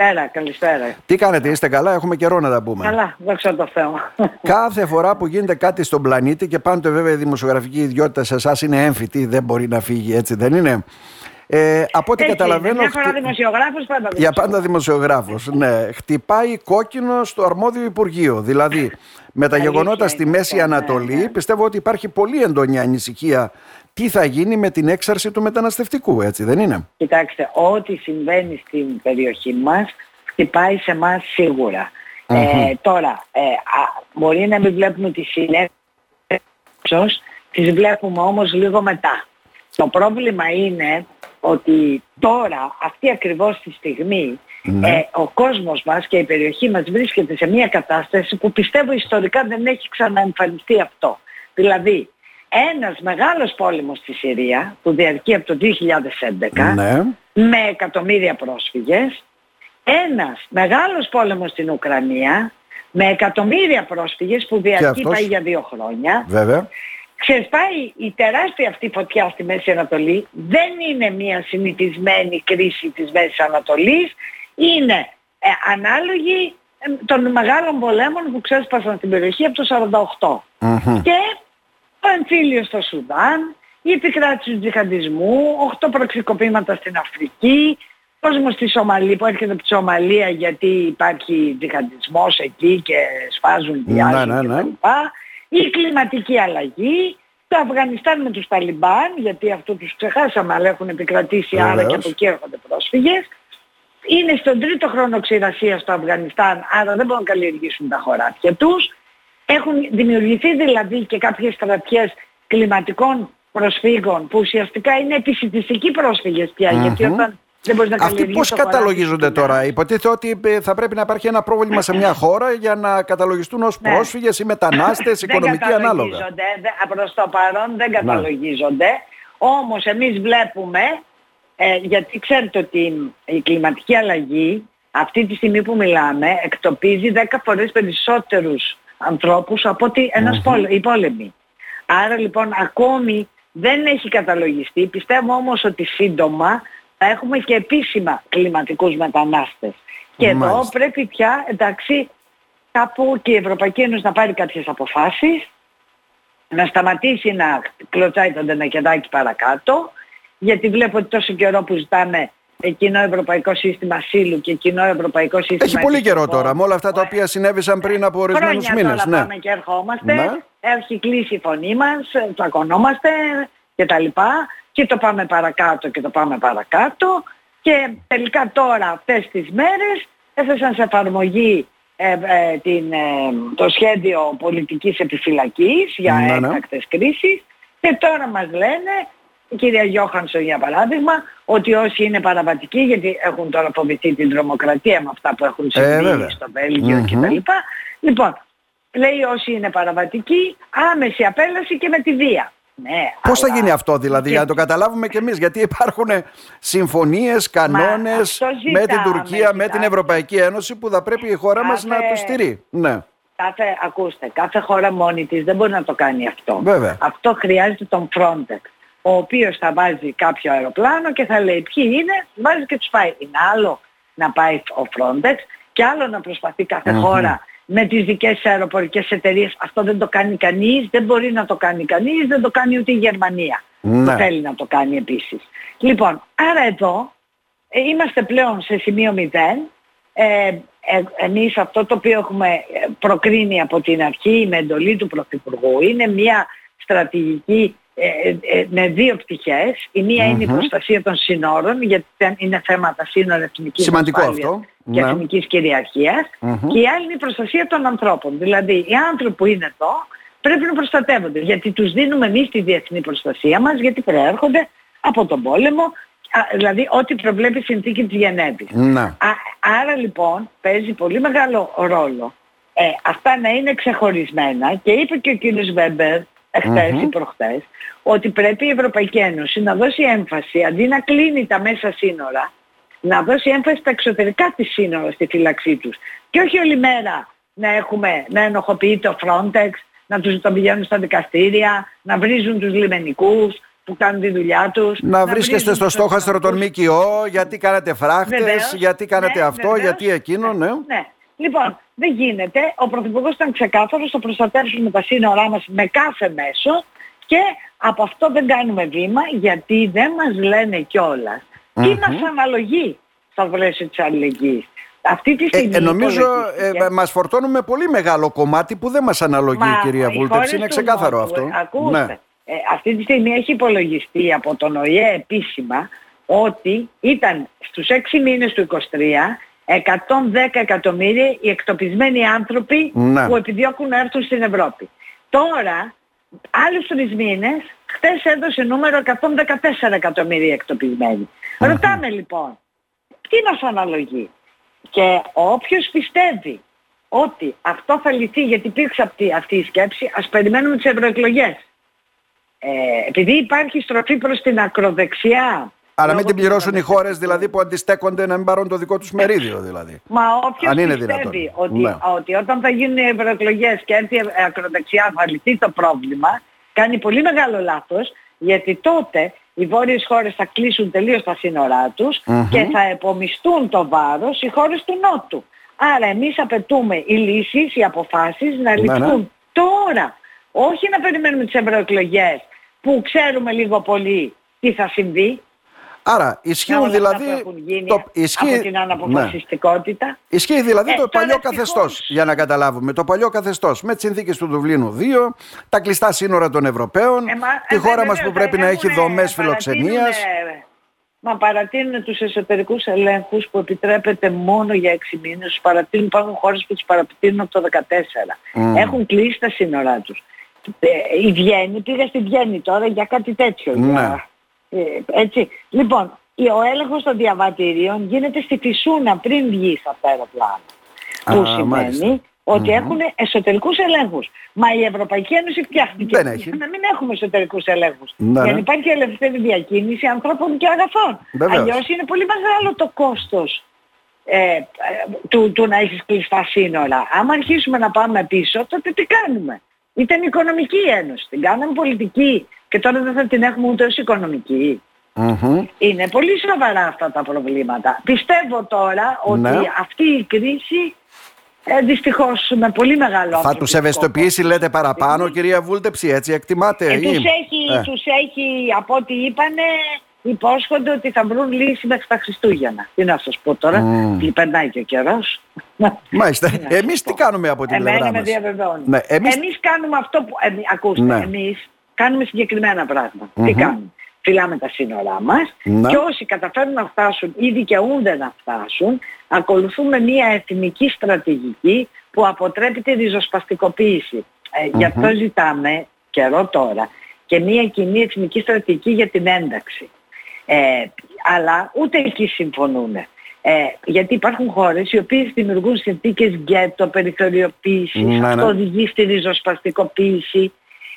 Καλησπέρα, καλησπέρα. Τι κάνετε, είστε καλά, έχουμε καιρό να τα πούμε. Καλά, δόξα τω Θεώ. Κάθε φορά που γίνεται κάτι στον πλανήτη και πάντοτε βέβαια η δημοσιογραφική ιδιότητα σε εσάς είναι έμφυτη, δεν μπορεί να φύγει έτσι, δεν είναι; Ε, από ό,τι Έτσι, καταλαβαίνω. Μια φορά χτι- δημοσιογράφος, πάντα Για πάντα δημοσιογράφος. ναι. Χτυπάει κόκκινο στο αρμόδιο Υπουργείο. Δηλαδή, με τα Αλήθεια γεγονότα στη είναι Μέση αυτό, ναι, Ανατολή, ναι. πιστεύω ότι υπάρχει πολύ έντονη ανησυχία τι θα γίνει με την έξαρση του μεταναστευτικού, έτσι δεν είναι; Κοιτάξτε, ό,τι συμβαίνει στην περιοχή μας χτυπάει σε εμά σίγουρα. Ε, τώρα, ε, α, μπορεί να μην βλέπουμε τις συνέπειες, τις βλέπουμε όμως λίγο μετά. Το πρόβλημα είναι ότι τώρα, αυτή ακριβώς τη στιγμή, Ναι. ε, ο κόσμος μας και η περιοχή μας βρίσκεται σε μια κατάσταση που πιστεύω ιστορικά δεν έχει ξαναεμφανιστεί αυτό. Δηλαδή, ένας μεγάλος πόλεμος στη Συρία που διαρκεί από το 2011 Ναι. με εκατομμύρια πρόσφυγες, ένας μεγάλος πόλεμος στην Ουκρανία με εκατομμύρια πρόσφυγες που διαρκεί αυτός. πάει για δύο χρόνια. Βέβαια. Ξεσπάει η τεράστια αυτή φωτιά στη Μέση Ανατολή. Δεν είναι μια συνηθισμένη κρίση της Μέσης Ανατολής. Είναι ε, ανάλογη ε, των μεγάλων πολέμων που ξέσπασαν στην περιοχή από το 48. Μμμ. Και ο εμφύλιος στο Σουδάν, η επικράτηση του τζιχαντισμού, 8 προξικοπήματα στην Αφρική, κόσμος στη Σομαλία που έρχεται από τη Σομαλία γιατί υπάρχει τζιχαντισμός εκεί και σφάζουν Ναι, διάζουν ναι, ναι. Κτλ. Η κλιματική αλλαγή, το Αφγανιστάν με τους Ταλιμπάν, γιατί αυτό τους ξεχάσαμε αλλά έχουν επικρατήσει άρα Βεβαίως. και από εκεί έρχονται πρόσφυγες. Είναι στον τρίτο χρόνο ξηρασίας στο Αφγανιστάν, άρα δεν μπορούν να καλλιεργήσουν τα χωράφια τους. Έχουν δημιουργηθεί δηλαδή και κάποιες στρατιές κλιματικών προσφύγων που ουσιαστικά είναι επισητιστικοί πρόσφυγες πια, γιατί όταν δεν μπορείς να Αυτοί καλλιεργήσεις πώς το χωράφι καταλογίζονται σου, τώρα; Υποτίθεται ότι ε, θα πρέπει να υπάρχει ένα πρόβλημα σε μια χώρα για να καταλογιστούν ως Ναι. πρόσφυγες ή μετανάστες, δεν οικονομικοί ανάλογα. καταλογίζονται, δεν- προς το παρόν δεν καταλογίζονται. Όμως εμείς βλέπουμε, ε, γιατί ξέρετε ότι η κλιματική αλλαγή αυτή τη στιγμή που μιλάμε εκτοπίζει 10 φορές περισσότερους ανθρώπους από ότι ένας πόλε- οι πόλεμοι. Άρα λοιπόν ακόμη δεν έχει καταλογιστεί. Πιστεύω όμως ότι σύντομα θα έχουμε και επίσημα κλιματικούς μετανάστες. Και εδώ Μάλιστα. πρέπει πια, εντάξει, κάπου και η Ευρωπαϊκή Ένωση να πάρει κάποιες αποφάσεις, να σταματήσει να κλωτσάει τον τενακεδάκι παρακάτω, γιατί βλέπω ότι τόσο καιρό που ζητάμε ε, κοινό ευρωπαϊκό σύστημα ασύλου και κοινό ευρωπαϊκό σύστημα... Έχει πολύ καιρό επιστροφών. τώρα, με όλα αυτά τα οποία συνέβησαν πριν από ορισμένους Χρόνια μήνες. τώρα Ναι. πάμε και ερχόμαστε, Ναι. έχει κλείσει η φωνή μας, ε, τσακωνόμαστε και τα λοιπά και το πάμε παρακάτω και το πάμε παρακάτω και τελικά τώρα αυτές τις μέρες έθεσαν σε εφαρμογή ε, ε, την, ε, το σχέδιο πολιτικής επιφυλακής για Ναι, ναι. έκτακτες κρίσεις και τώρα μας λένε η κυρία Γιώχανσον για παράδειγμα ότι όσοι είναι παραβατικοί γιατί έχουν τώρα φοβηθεί την τρομοκρατία με αυτά που έχουν συμβεί Ε, βέβαια. στο Βέλγιο Μμμ. κτλ. Λοιπόν, λέει όσοι είναι παραβατικοί, άμεση απέλαση και με τη βία. Ναι, Πώς θα αλλά- γίνει αυτό δηλαδή, Και- για να το καταλάβουμε και εμείς, γιατί υπάρχουν συμφωνίες, κανόνες αυτό με την ζητάμε, Τουρκία, με την κοιτάξτε. Ευρωπαϊκή Ένωση που θα πρέπει η χώρα μας να Κάθε- το στηρεί. Ναι. Κάθε, ακούστε, κάθε χώρα μόνη της δεν μπορεί να το κάνει αυτό. Βέβαια. Αυτό χρειάζεται τον Frontex, ο οποίος θα βάζει κάποιο αεροπλάνο και θα λέει ποιοι είναι, βάζει και τους πάει. Είναι άλλο να πάει ο Frontex και άλλο να προσπαθεί κάθε χώρα με τις δικές της αεροπορικές εταιρείες. Αυτό δεν το κάνει κανείς, δεν μπορεί να το κάνει κανείς, δεν το κάνει ούτε η Γερμανία. Ναι. Που θέλει να το κάνει επίσης. Λοιπόν, άρα εδώ ε, είμαστε πλέον σε σημείο 0. Ε, ε, εμείς αυτό το οποίο έχουμε ε, προκρίνει από την αρχή με εντολή του Πρωθυπουργού είναι μια στρατηγική ε, ε, ε, με δύο πτυχές. Η μία είναι η προστασία των συνόρων γιατί θε- είναι θέματα σύνορα εθνικής Σημαντικό ασφάλειας αυτό. και Ναι. εθνικής κυριαρχίας και η άλλη είναι η προστασία των ανθρώπων. Δηλαδή οι άνθρωποι που είναι εδώ πρέπει να προστατεύονται γιατί τους δίνουμε εμείς τη διεθνή προστασία μας γιατί προέρχονται από τον πόλεμο α, δηλαδή ό,τι προβλέπει η συνθήκη της Γενέβης. Ναι. Α, άρα λοιπόν παίζει πολύ μεγάλο ρόλο ε, αυτά να είναι ξεχωρισμένα και είπε και ο κύριος Βέμπερ εχθές ή προχτές ότι πρέπει η Ευρωπαϊκή Ένωση να δώσει έμφαση αντί να κλείνει τα μέσα σύνορα να δώσει έμφαση στα εξωτερικά της σύνορα στη φύλαξή τους και όχι όλη μέρα να έχουμε να ενοχοποιεί το Frontex να τους τον πηγαίνουν στα δικαστήρια να βρίζουν τους λιμενικούς που κάνουν τη δουλειά τους. Να, βρίσκεστε στο στόχαστρο των ΜΚΟ, γιατί κάνετε φράχτες, γιατί κάνετε ναι, αυτό, γιατί εκείνο, ναι. ναι. Λοιπόν, δεν γίνεται. Ο Πρωθυπουργός ήταν ξεκάθαρος, θα προστατεύσουμε τα σύνορά μας με κάθε μέσο και από αυτό δεν κάνουμε βήμα γιατί δεν μας λένε κιόλας mm-hmm. τι μας αναλογεί στο πλαίσιο της αλληλεγγύης. Αυτή τη στιγμή. Ε, ε νομίζω ε, μας φορτώνουμε πολύ μεγάλο κομμάτι που δεν μας αναλογεί η κυρία Βούλτεψη. Είναι ξεκάθαρο Νότου, αυτό. Ε, ακούστε. Ναι. Ε, αυτή τη στιγμή έχει υπολογιστεί από τον ΟΗΕ επίσημα ότι ήταν στους 6 μήνες του 23 110 εκατομμύρια οι εκτοπισμένοι άνθρωποι ναι. που επιδιώκουν να έρθουν στην Ευρώπη. Τώρα, άλλους τρεις μήνες, χτες έδωσε νούμερο 114 εκατομμύρια εκτοπισμένοι. Ρωτάμε λοιπόν, τι μας αναλογεί; Και όποιος πιστεύει ότι αυτό θα λυθεί γιατί υπήρξε αυτή, αυτή η σκέψη, ας περιμένουμε τις ευρωεκλογές. Ε, επειδή υπάρχει στροφή προς την ακροδεξιά αλλά μην την πληρώσουν οι χώρες δηλαδή που αντιστέκονται να μην πάρουν το δικό τους μερίδιο δηλαδή. Μα όποιος πιστεύει ότι, ναι. ότι όταν θα γίνουν οι ευρωεκλογές και έρθει η ακροδεξιά θα λυθεί το πρόβλημα, κάνει πολύ μεγάλο λάθος γιατί τότε οι βόρειες χώρες θα κλείσουν τελείως τα σύνορά τους και θα επομιστούν το βάρος οι χώρες του Νότου. Άρα εμείς απαιτούμε οι λύσεις, οι αποφάσεις να ναι, ναι. ληφθούν τώρα. Όχι να περιμένουμε τις ευρωεκλογές που ξέρουμε λίγο πολύ τι θα συμβεί. Άρα ισχύουν δηλαδή. Το, ισχύει, από την αναποφασιστικότητα. Ναι. Ισχύει δηλαδή ε, το παλιό καθεστώς, για να καταλάβουμε. Το παλιό καθεστώς με τις συνθήκες του Δουβλίνου 2, τα κλειστά σύνορα των Ευρωπαίων, ε, τη ε, χώρα μας που πρέπει να έχει δομές φιλοξενίας. Μα παρατείνουν τους εσωτερικούς ελέγχους που επιτρέπεται μόνο για 6 μήνες. Τους παρατείνουν, υπάρχουν χώρες που τους παρατείνουν από το 2014. Έχουν κλείσει τα σύνορά τους. Ε, η Βιέννη, πήγα στη Βιέννη τώρα για κάτι τέτοιο. Ναι. Ε, έτσι. Λοιπόν, ο έλεγχος των διαβατηρίων γίνεται στη φυσούνα πριν βγει από το αεροπλάνο. Που σημαίνει ότι έχουν εσωτερικούς ελέγχους. Μα η Ευρωπαϊκή Ένωση φτιάχτηκε Δεν έχει. να μην έχουμε εσωτερικούς ελέγχους. Ναι, Για να υπάρχει ελευθερή διακίνηση ανθρώπων και αγαθών. Αλλιώς είναι πολύ μεγάλο το κόστος ε, του, του να έχεις κλειστά σύνορα. Άμα αρχίσουμε να πάμε πίσω, τότε τι κάνουμε; Ήταν οικονομική ένωση. Την κάναμε πολιτική και τώρα δεν θα την έχουμε ούτε ως οικονομική. Είναι πολύ σοβαρά αυτά τα προβλήματα. Πιστεύω τώρα ότι ναι. αυτή η κρίση ε, δυστυχώς με πολύ μεγάλο Θα τους ευαισθητοποιήσει λέτε παραπάνω κυρία Βούλτεψη έτσι εκτιμάτε. Ε, τους, έχει, ε. τους έχει από ό,τι είπανε υπόσχονται ότι θα βρουν λύση μέχρι τα Χριστούγεννα. Τι να σας πω τώρα, mm. περνάει και ο καιρός. Μάλιστα. εμείς τι κάνουμε από την πλευρά μας; με διαβεβαιώνει. Ναι, εμείς... εμείς κάνουμε αυτό που... Ε, ακούστε, ναι. εμείς κάνουμε συγκεκριμένα πράγματα. Τι κάνουμε; Φυλάμε τα σύνορά μας ναι. και όσοι καταφέρουν να φτάσουν ή δικαιούνται να φτάσουν, ακολουθούμε μια εθνική στρατηγική που αποτρέπει τη ριζοσπαστικοποίηση. Ε, Γι' αυτό ζητάμε καιρό τώρα και μια κοινή εθνική στρατηγική για την ένταξη. Ε, αλλά ούτε εκεί συμφωνούν. Ε, γιατί υπάρχουν χώρες οι οποίες δημιουργούν συνθήκες γκέτο, περιθωριοποίησης, ναι, αυτό οδηγεί στη ριζοσπαστικοποίηση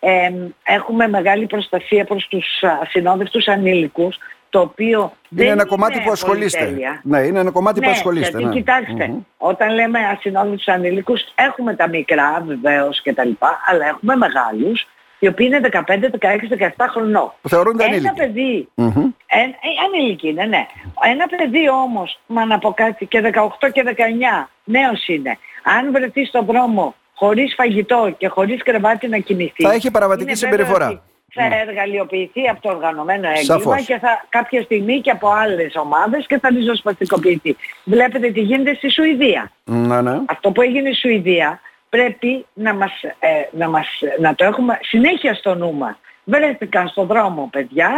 ε, έχουμε μεγάλη προστασία προς τους ασυνόδευτους ανήλικους το οποίο είναι δεν ένα κομμάτι που ασχολείστε. Ναι, είναι ένα κομμάτι ναι, που ασχολείστε. Γιατί ναι. κοιτάξτε, mm-hmm. όταν λέμε ασυνόδευτους ανήλικους έχουμε τα μικρά βεβαίως και τα λοιπά, αλλά έχουμε μεγάλους οι οποίοι είναι 15, 16, 17 χρονών. Που θεωρούνται ένα ανήλικοι. παιδί, mm-hmm. ε, ανήλικοι είναι, ναι. Ένα παιδί όμως, μα να πω κάτι, και 18 και 19, νέος είναι. Αν βρεθεί στον δρόμο χωρίς φαγητό και χωρίς κρεβάτι να κοιμηθεί. Θα έχει παραβατική συμπεριφορά. Θα ναι. εργαλειοποιηθεί από το οργανωμένο έγκλημα και θα κάποια στιγμή και από άλλες ομάδες και θα ριζοσπαστικοποιηθεί. Βλέπετε τι γίνεται στη Σουηδία. Ναι, ναι. Αυτό που έγινε στη Σουηδία πρέπει να, μας, ε, να, μας, να το έχουμε συνέχεια στο νου μας. Βρέθηκαν στον δρόμο παιδιά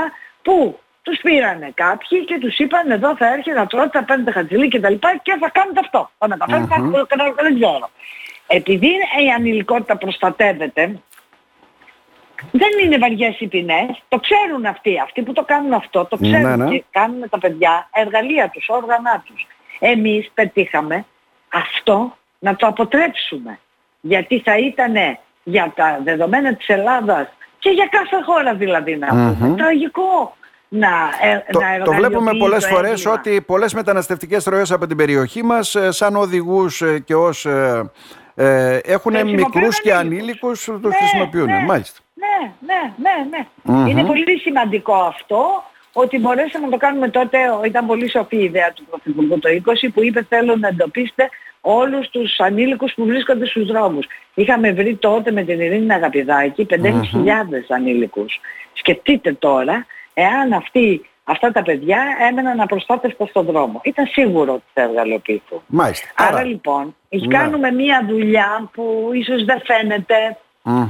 που τους πήρανε κάποιοι και τους είπαν εδώ θα έρχεται να τρώτε, θα παίρνετε χατζηλί και τα λοιπά και θα κάνετε αυτό. Θα μεταφέρετε, mm-hmm. δεν ξέρω. Επειδή η ανηλικότητα προστατεύεται, δεν είναι βαριές οι ποινές, το ξέρουν αυτοί. Αυτοί που το κάνουν αυτό, το ξέρουν ναι, ναι. και κάνουν τα παιδιά εργαλεία τους, όργανά τους. Εμείς πετύχαμε αυτό να το αποτρέψουμε. Γιατί θα ήταν για τα δεδομένα της Ελλάδας και για κάθε χώρα δηλαδή να πούμε. Τραγικό να, ε, το, να το βλέπουμε πολλές φορές ότι πολλές μεταναστευτικές ροές από την περιοχή μας ε, σαν οδηγούς ε, και ως ε, έχουν μικρούς και ανήλικους, τους ναι, χρησιμοποιούν. Ναι, Μάλιστα. Ναι, ναι, ναι, ναι, ναι. Είναι πολύ σημαντικό αυτό ότι μπορέσαμε να το κάνουμε τότε, ήταν πολύ σοφή η ιδέα του Πρωθυπουργού το 20 που είπε θέλω να εντοπίσετε όλους τους ανήλικους που βρίσκονται στους δρόμους. Είχαμε βρει τότε με την Ειρήνη Αγαπηδάκη 5.500 ανήλικους. Σκεφτείτε τώρα, εάν αυτοί, αυτά τα παιδιά έμεναν απροστάτευτα στον δρόμο. Ήταν σίγουρο ότι θα εργαλειοποιηθούν. Μάλιστα. Άρα, λοιπόν, ναι. κάνουμε μία δουλειά που ίσως δεν φαίνεται,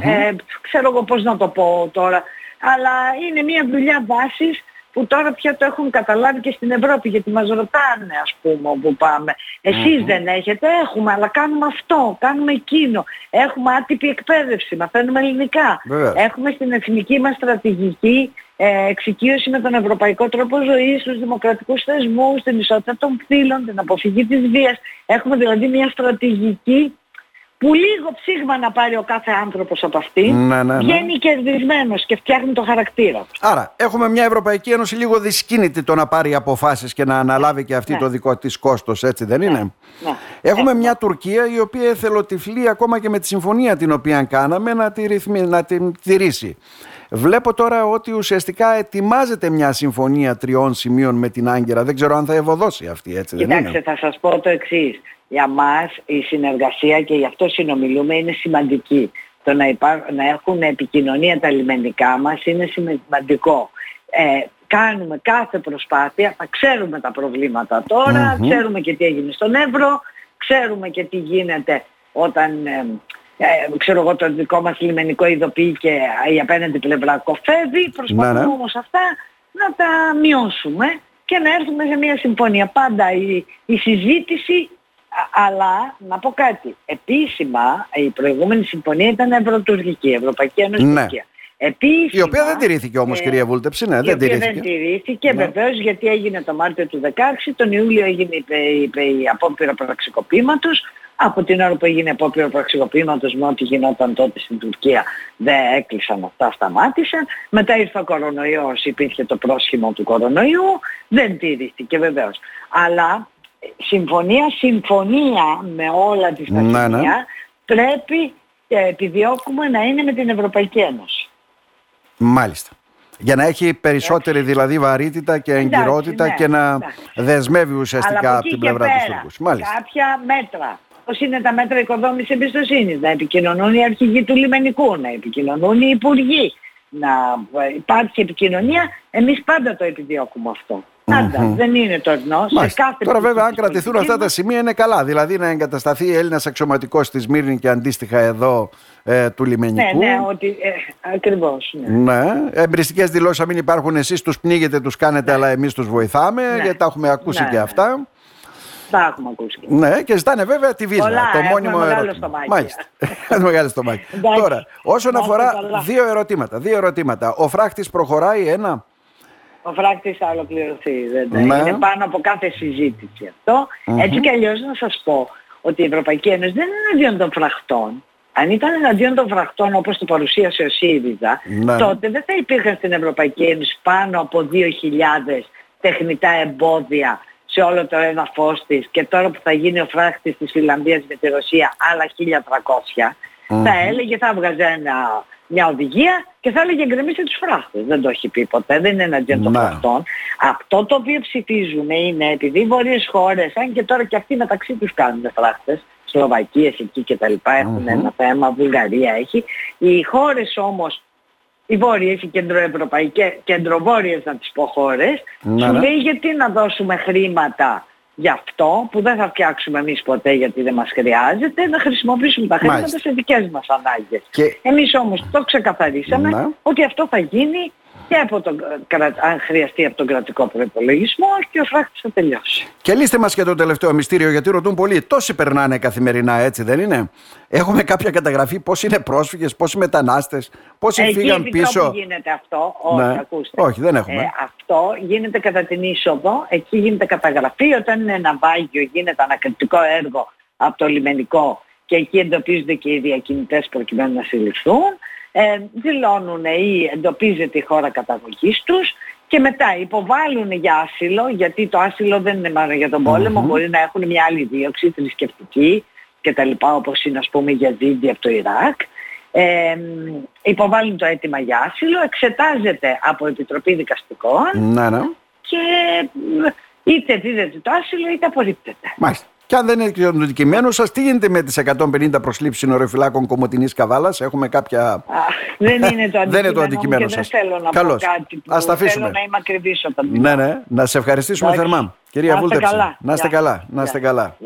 ε, ξέρω εγώ πώς να το πω τώρα, αλλά είναι μία δουλειά βάσης που τώρα πια το έχουν καταλάβει και στην Ευρώπη γιατί μας ρωτάνε ας πούμε όπου πάμε. δεν έχετε, έχουμε, αλλά κάνουμε αυτό, κάνουμε εκείνο. Έχουμε άτυπη εκπαίδευση, μαθαίνουμε ελληνικά. Έχουμε στην εθνική μας στρατηγική ε, εξοικείωση με τον ευρωπαϊκό τρόπο ζωής, τους δημοκρατικούς θεσμούς, την ισότητα των φύλων, την αποφυγή της βίας. Έχουμε δηλαδή μια στρατηγική που λίγο ψήγμα να πάρει ο κάθε άνθρωπος από αυτή, ναι, ναι, ναι. βγαίνει κερδισμένος και φτιάχνει το χαρακτήρα Άρα, έχουμε μια Ευρωπαϊκή Ένωση λίγο δυσκίνητη το να πάρει αποφάσεις και να αναλάβει και αυτή ναι. το δικό της κόστος, έτσι δεν είναι; Ναι. Έχουμε μια Τουρκία η οποία εθελοτυφλεί ακόμα και με τη συμφωνία την οποία κάναμε να, τη ρυθμί, να την τηρήσει. Βλέπω τώρα ότι ουσιαστικά ετοιμάζεται μια συμφωνία τριών σημείων με την Άγκυρα. Δεν ξέρω αν θα ευωδώσει αυτή, έτσι δεν είναι; Κοιτάξτε, θα σας πω το εξής για μας η συνεργασία και γι' αυτό συνομιλούμε είναι σημαντική. Το να, να έχουν επικοινωνία τα λιμενικά μας είναι σημαντικό. Ε, κάνουμε κάθε προσπάθεια, θα ξέρουμε τα προβλήματα ξέρουμε και τι έγινε στον Εύρο, ξέρουμε και τι γίνεται όταν ε, ε, ξέρω εγώ το δικό μας λιμενικό ειδοποιεί και η απέναντι πλευρά κοφεύει. Προσπαθούμε ναι, ναι. όμως αυτά να τα μειώσουμε και να έρθουμε σε μια συμφωνία. Πάντα η, η συζήτηση αλλά να πω κάτι. Επίσημα η προηγούμενη συμφωνία ήταν ευρωτουρκική, Ευρωπαϊκή Ένωση ναι. Τουρκία. Επίσημα, η οποία δεν τηρήθηκε όμως ε, κυρία Βούλτεψη, ναι, δεν τηρήθηκε. δεν τηρήθηκε ναι. βεβαίως γιατί έγινε το Μάρτιο του 2016, τον Ιούλιο έγινε η, η, η απόπειρα πραξικοπήματος, από την ώρα που έγινε απόπειρα πραξικοπήματος με ό,τι γινόταν τότε στην Τουρκία δεν έκλεισαν αυτά, σταμάτησαν. Μετά ήρθε ο κορονοϊός, υπήρχε το πρόσχημα του κορονοϊού, δεν τηρήθηκε βεβαίως. Αλλά συμφωνία, συμφωνία με όλα τις τα ναι, ναι. πρέπει και επιδιώκουμε να είναι με την Ευρωπαϊκή Ένωση. Μάλιστα. Για να έχει περισσότερη δηλαδή βαρύτητα και εγκυρότητα ναι, και να δεσμεύει ουσιαστικά από την πλευρά της Τουρκούς. Μάλιστα. Κάποια μέτρα. Πώς είναι τα μέτρα οικοδόμησης εμπιστοσύνης; Να επικοινωνούν οι αρχηγοί του λιμενικού, να επικοινωνούν οι υπουργοί. Να υπάρχει επικοινωνία. Εμείς πάντα το επιδιώκουμε αυτό. Πάντα. Δεν είναι το Σε κάθε Τώρα, βέβαια, αν κρατηθούν αυτά τα σημεία είναι καλά. Δηλαδή να εγκατασταθεί Έλληνας αξιωματικός στη Σμύρνη και αντίστοιχα εδώ ε, του λιμενικού. Ναι, ναι, ότι, ε, ακριβώς. Ναι. ναι. Εμπριστικές δηλώσεις, αν μην υπάρχουν εσείς, τους πνίγετε, τους κάνετε, ναι. αλλά εμείς τους βοηθάμε, ναι. γιατί τα έχουμε ακούσει ναι, και αυτά. Τα έχουμε ακούσει. Ναι, και ζητάνε βέβαια τη βίζα. Πολλά, το μόνιμο ερώτημα. Μάλιστα. μεγάλο στομάχι. Τώρα, όσον αφορά δύο ερωτήματα, δύο ερωτήματα. Ο φράχτης προχωράει ένα; Ο φράκτης θα ολοκληρωθεί. Δεν ναι. Είναι πάνω από κάθε συζήτηση Έτσι κι αλλιώς να σας πω ότι η Ευρωπαϊκή Ένωση δεν είναι εναντίον των φραχτών. Αν ήταν εναντίον των φραχτών όπως το παρουσίασε ο ΣΥΡΙΖΑ, ναι. τότε δεν θα υπήρχαν στην Ευρωπαϊκή Ένωση πάνω από 2.000 τεχνητά εμπόδια σε όλο το έδαφος της και τώρα που θα γίνει ο φράχτης της Φιλανδίας με τη Ρωσία άλλα 1.300 θα έλεγε, θα έβγαζε ένα μια οδηγία και θα έλεγε εγκρεμίστε τους φράχτες. Δεν το έχει πει ποτέ, δεν είναι εναντίον των ναι. φράχτων. Αυτό το οποίο ψηφίζουμε είναι επειδή οι βόρειες χώρες, αν και τώρα και αυτοί μεταξύ τους κάνουν φράχτες, Σλοβακίες εκεί και τα λοιπά έχουν ένα θέμα, Βουλγαρία έχει. Οι χώρες όμως, οι βόρειες, οι κεντροευρωπαϊκές, κεντροβόρειες να τις πω χώρες, ναι, σου ναι. λέει γιατί να δώσουμε χρήματα γι' αυτό που δεν θα φτιάξουμε εμείς ποτέ γιατί δεν μας χρειάζεται να χρησιμοποιήσουμε τα χρήματα σε δικές μας ανάγκες. Και... Εμείς όμως το ξεκαθαρίσαμε ναι. ότι αυτό θα γίνει και από τον, αν χρειαστεί από τον κρατικό προπολογισμό και ο φράκτης θα τελειώσει. Και λύστε μας και το τελευταίο μυστήριο γιατί ρωτούν πολλοί. Τόσοι περνάνε καθημερινά έτσι δεν είναι; Έχουμε κάποια καταγραφή πώς είναι πρόσφυγες, πώς είναι μετανάστες, πόσοι Εκεί φύγαν πίσω; Εκεί γίνεται αυτό. Όχι, ναι. ακούστε. Όχι, δεν έχουμε. Ε, αυτό γίνεται κατά την είσοδο. Εκεί γίνεται καταγραφή. Όταν είναι ένα βάγιο γίνεται ανακριτικό έργο από το λιμενικό και εκεί εντοπίζονται και οι διακινητές προκειμένου να συλληφθούν ε, δηλώνουν ή εντοπίζεται η χώρα καταγωγής τους και μετά υποβάλλουν για άσυλο, γιατί το άσυλο δεν είναι μόνο για τον πολεμο μπορεί να έχουν μια άλλη δίωξη θρησκευτική και τα λοιπά όπως είναι ας πούμε για δίδυ από το Ιράκ ε, υποβάλλουν το αίτημα για άσυλο, εξετάζεται από Επιτροπή Δικαστικών ναι, ναι. και είτε δίδεται το άσυλο είτε απορρίπτεται. Μάλιστα. Και αν δεν είναι το αντικειμένο σας, τι γίνεται με τις 150 προσλήψεις συνοριοφυλάκων Κομωτινής Καβάλας, έχουμε κάποια. Α, δεν είναι το αντικείμενο, δεν είναι το αντικείμενο σα. Δεν θέλω να Καλώς. πω κάτι που Ας τα αφήσουμε. θέλω να είμαι ακριβής όταν Ναι, ναι. Να σε ευχαριστήσουμε θερμά. Κυρία Βούλτεψη. Να είστε καλά. Να είστε καλά.